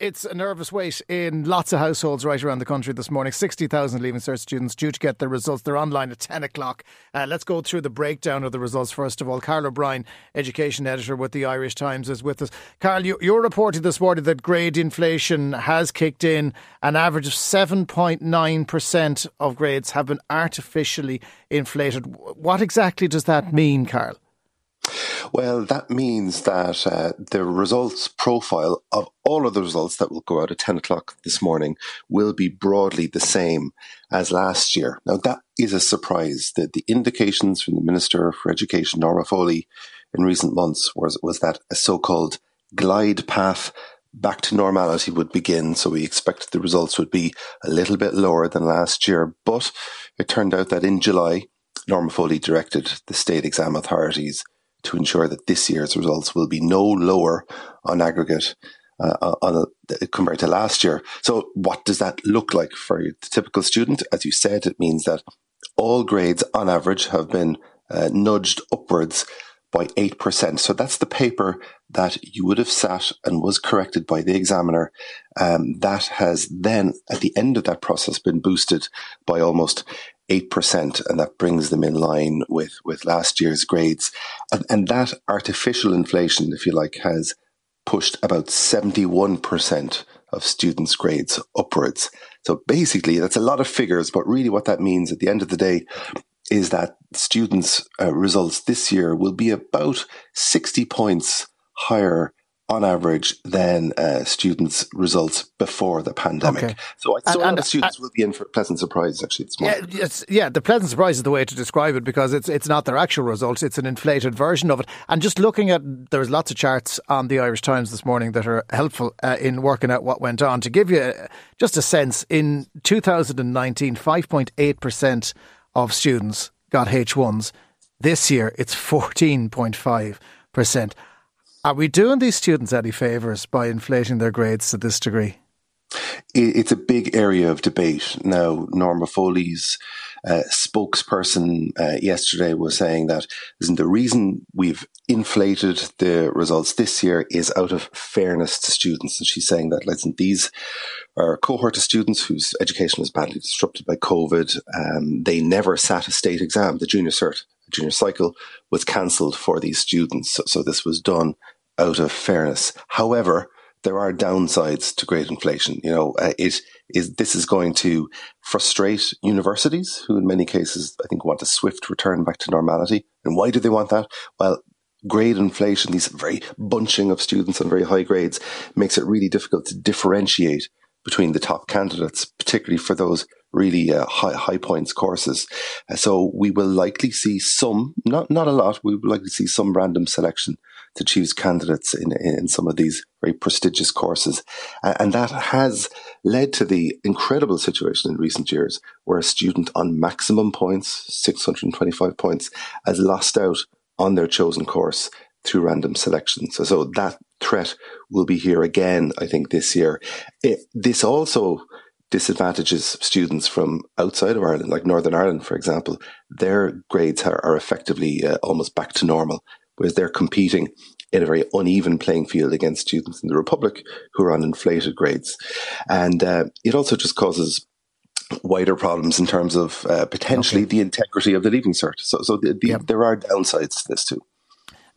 It's a nervous wait in lots of households right around the country this morning. 60,000 Leaving Cert students due to get their results. They're online at 10 o'clock. Uh, let's go through the breakdown of the results first of all. Carl O'Brien, education editor with the Irish Times, is with us. Carl, you, you're reporting this morning that grade inflation has kicked in. An average of 7.9% of grades have been artificially inflated. What exactly does that mean, Carl? Well, that means that uh, the results profile of all of the results that will go out at 10 o'clock this morning will be broadly the same as last year. Now, that is a surprise. The, the indications from the Minister for Education, Norma Foley, in recent months was, was that a so called glide path back to normality would begin. So we expected the results would be a little bit lower than last year. But it turned out that in July, Norma Foley directed the state exam authorities to ensure that this year's results will be no lower on aggregate uh, on a, compared to last year. So, what does that look like for the typical student? As you said, it means that all grades on average have been uh, nudged upwards by 8%. So that's the paper that you would have sat and was corrected by the examiner. Um, that has then, at the end of that process, been boosted by almost 8%, and that brings them in line with, with last year's grades. And, and that artificial inflation, if you like, has pushed about 71% of students' grades upwards. So basically, that's a lot of figures, but really what that means at the end of the day is that students' uh, results this year will be about 60 points higher on average than uh, students' results before the pandemic. Okay. So I thought and, students uh, will be in for a pleasant surprise actually this morning. Yeah, yeah, the pleasant surprise is the way to describe it because it's it's not their actual results; it's an inflated version of it. And just looking at there's lots of charts on the Irish Times this morning that are helpful uh, in working out what went on. To give you uh, just a sense, in 2019, 5.8 percent of students got H1s. This year, it's 14.5 percent. Are we doing these students any favours by inflating their grades to this degree? It's a big area of debate. Now, Norma Foley's uh, spokesperson uh, yesterday was saying that listen, the reason we've inflated the results this year is out of fairness to students. And she's saying that, listen, these are a cohort of students whose education was badly disrupted by COVID. Um, they never sat a state exam, the junior cert junior cycle was cancelled for these students. So, so, this was done out of fairness. However, there are downsides to grade inflation. You know, uh, it is this is going to frustrate universities, who in many cases I think want a swift return back to normality. And why do they want that? Well, grade inflation, these very bunching of students on very high grades, makes it really difficult to differentiate between the top candidates, particularly for those really uh, high, high points courses. Uh, so we will likely see some, not, not a lot, we will likely see some random selection to choose candidates in, in some of these very prestigious courses. Uh, and that has led to the incredible situation in recent years where a student on maximum points, 625 points, has lost out on their chosen course through random selection. So, so that threat will be here again, I think, this year. It, this also disadvantages students from outside of Ireland, like Northern Ireland, for example. Their grades are, are effectively uh, almost back to normal, whereas they're competing in a very uneven playing field against students in the Republic who are on inflated grades. And uh, it also just causes wider problems in terms of uh, potentially okay. the integrity of the leaving cert. So, so the, the, yep. there are downsides to this too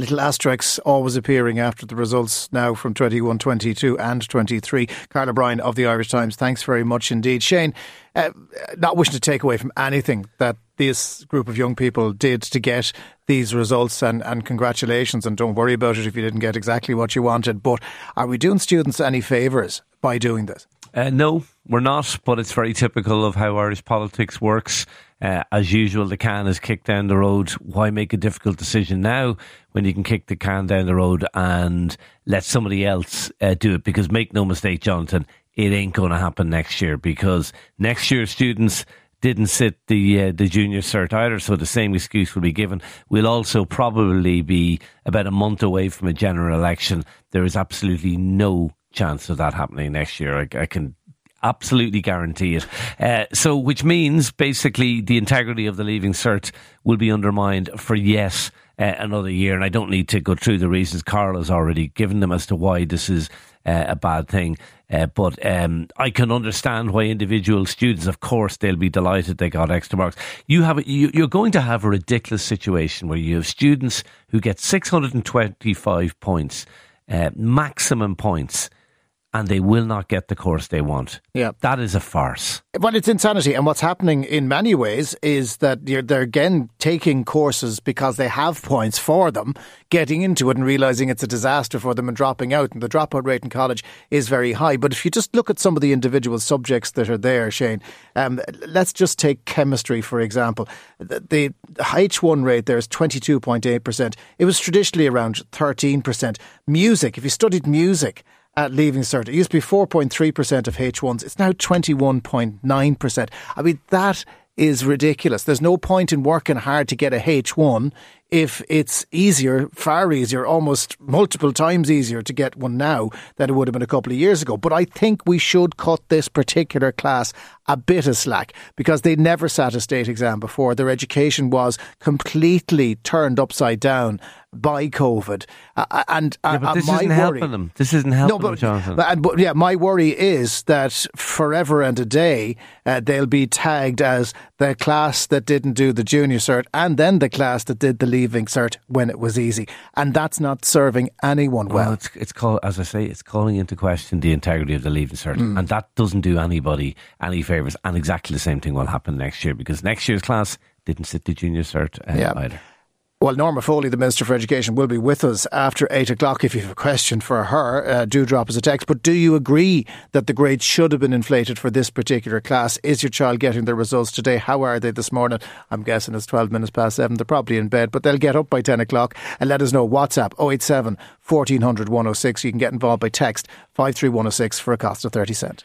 little asterisks always appearing after the results now from 21, 22 and 23. Carl O'Brien of the Irish Times, thanks very much indeed. Shane, uh, not wishing to take away from anything that this group of young people did to get these results and, and congratulations and don't worry about it if you didn't get exactly what you wanted. But are we doing students any favours by doing this? Uh, no, we're not, but it's very typical of how Irish politics works. Uh, as usual, the can is kicked down the road. Why make a difficult decision now when you can kick the can down the road and let somebody else uh, do it? Because make no mistake, Jonathan, it ain't going to happen next year because next year students didn't sit the uh, the junior cert either, so the same excuse will be given. We'll also probably be about a month away from a general election. There is absolutely no chance of that happening next year. I, I can absolutely guarantee it. Uh, so, which means basically the integrity of the leaving cert will be undermined for yes. Uh, another year, and I don't need to go through the reasons Carl has already given them as to why this is uh, a bad thing. Uh, but um, I can understand why individual students, of course, they'll be delighted they got extra marks. You have you, you're going to have a ridiculous situation where you have students who get 625 points, uh, maximum points and they will not get the course they want. Yeah. That is a farce. Well, it's insanity. And what's happening in many ways is that they're again taking courses because they have points for them, getting into it and realizing it's a disaster for them and dropping out. And the dropout rate in college is very high. But if you just look at some of the individual subjects that are there, Shane, um, let's just take chemistry, for example. The, the H1 rate there is 22.8%. It was traditionally around 13%. Music, if you studied music, at Leaving Cert. It used to be 4.3% of H1s. It's now 21.9%. I mean, that is ridiculous. There's no point in working hard to get a H1 if it's easier, far easier, almost multiple times easier to get one now than it would have been a couple of years ago. But I think we should cut this particular class a bit of slack because they never sat a state exam before. Their education was completely turned upside down by COVID. Uh, and yeah, but this uh, isn't worry, helping them. This isn't helping no, but, them, Jonathan. But, but, yeah, my worry is that forever and a day uh, they'll be tagged as the class that didn't do the junior cert and then the class that did the leaving cert when it was easy, and that's not serving anyone well. well it's it's called, as I say, it's calling into question the integrity of the leaving cert, mm. and that doesn't do anybody any favours. And exactly the same thing will happen next year because next year's class didn't sit the junior cert uh, yeah. either. Well, Norma Foley, the Minister for Education, will be with us after eight o'clock. If you have a question for her, uh, do drop us a text. But do you agree that the grades should have been inflated for this particular class? Is your child getting their results today? How are they this morning? I'm guessing it's 12 minutes past seven. They're probably in bed, but they'll get up by 10 o'clock and let us know. WhatsApp 087 1400 106. You can get involved by text 53106 for a cost of 30 cent.